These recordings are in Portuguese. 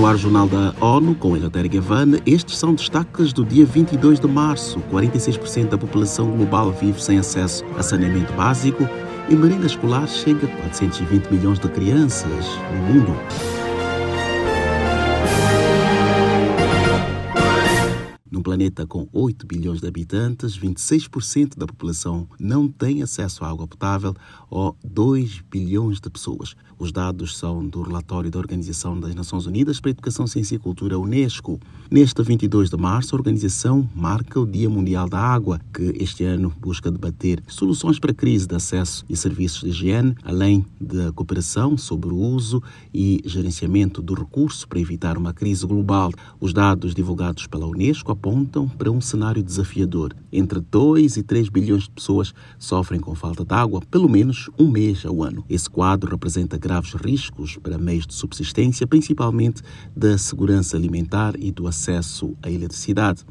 no ar Jornal da ONU com Eleutério Gavan. Estes são destaques do dia 22 de março. 46% da população global vive sem acesso a saneamento básico e merenda escolar chega a 420 milhões de crianças no mundo. Num planeta com 8 bilhões de habitantes, 26% da população não tem acesso à água potável ou 2 bilhões de pessoas. Os dados são do relatório da Organização das Nações Unidas para a Educação, Ciência e Cultura, UNESCO. Neste 22 de março, a organização marca o Dia Mundial da Água, que este ano busca debater soluções para a crise de acesso e serviços de higiene, além da cooperação sobre o uso e gerenciamento do recurso para evitar uma crise global. Os dados divulgados pela UNESCO apontam para um cenário desafiador. Entre 2 e 3 bilhões de pessoas sofrem com falta de água pelo menos um mês ao ano. Esse quadro representa graves riscos para meios de subsistência, principalmente da segurança alimentar e do acesso à eletricidade.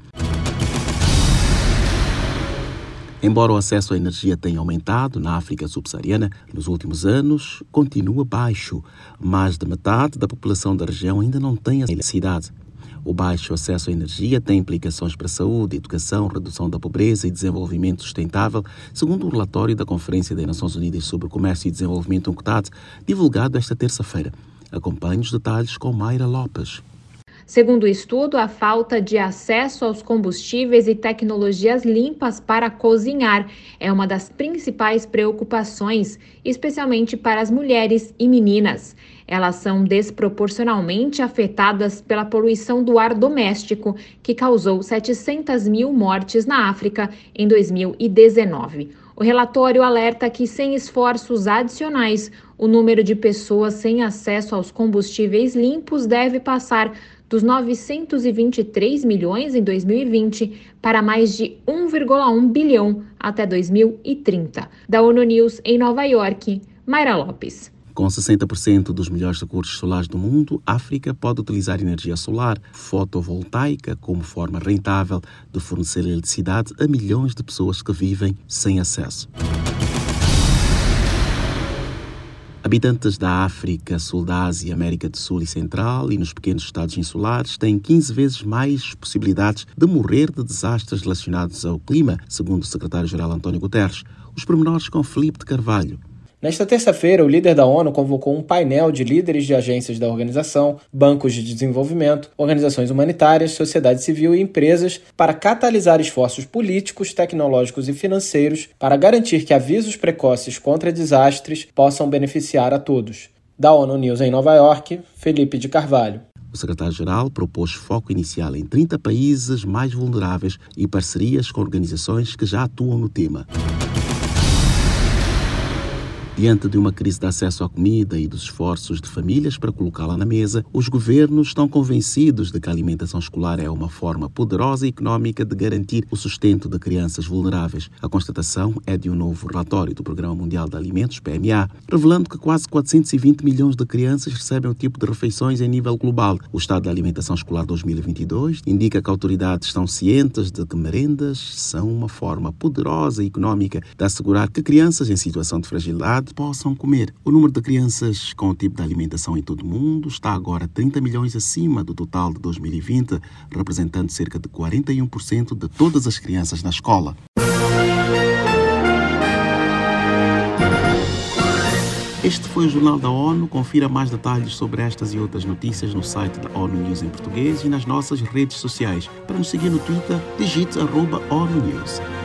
Embora o acesso à energia tenha aumentado na África subsaariana nos últimos anos, continua baixo. Mais de metade da população da região ainda não tem eletricidade. O baixo acesso à energia tem implicações para a saúde, educação, redução da pobreza e desenvolvimento sustentável, segundo o relatório da Conferência das Nações Unidas sobre Comércio e Desenvolvimento UNCTAD, divulgado esta terça-feira. Acompanhe os detalhes com Mayra Lopes. Segundo o estudo, a falta de acesso aos combustíveis e tecnologias limpas para cozinhar é uma das principais preocupações, especialmente para as mulheres e meninas. Elas são desproporcionalmente afetadas pela poluição do ar doméstico, que causou 700 mil mortes na África em 2019. O relatório alerta que, sem esforços adicionais, o número de pessoas sem acesso aos combustíveis limpos deve passar dos 923 milhões em 2020 para mais de 1,1 bilhão até 2030. Da ONU News em Nova York, Mayra Lopes. Com 60% dos melhores recursos solares do mundo, África pode utilizar energia solar fotovoltaica como forma rentável de fornecer eletricidade a milhões de pessoas que vivem sem acesso. Habitantes da África, Sul da Ásia, América do Sul e Central e nos pequenos estados insulares têm 15 vezes mais possibilidades de morrer de desastres relacionados ao clima, segundo o secretário-geral António Guterres. Os pormenores com Felipe de Carvalho. Nesta terça-feira, o líder da ONU convocou um painel de líderes de agências da organização, bancos de desenvolvimento, organizações humanitárias, sociedade civil e empresas para catalisar esforços políticos, tecnológicos e financeiros para garantir que avisos precoces contra desastres possam beneficiar a todos. Da ONU News em Nova York, Felipe de Carvalho. O secretário-geral propôs foco inicial em 30 países mais vulneráveis e parcerias com organizações que já atuam no tema. Diante de uma crise de acesso à comida e dos esforços de famílias para colocá-la na mesa, os governos estão convencidos de que a alimentação escolar é uma forma poderosa e económica de garantir o sustento de crianças vulneráveis. A constatação é de um novo relatório do Programa Mundial de Alimentos, PMA, revelando que quase 420 milhões de crianças recebem o tipo de refeições em nível global. O Estado da Alimentação Escolar 2022 indica que autoridades estão cientes de que merendas são uma forma poderosa e económica de assegurar que crianças em situação de fragilidade possam comer. O número de crianças com o tipo de alimentação em todo o mundo está agora 30 milhões acima do total de 2020, representando cerca de 41% de todas as crianças na escola. Este foi o Jornal da ONU. Confira mais detalhes sobre estas e outras notícias no site da ONU News em português e nas nossas redes sociais. Para nos seguir no Twitter, digite ONU News.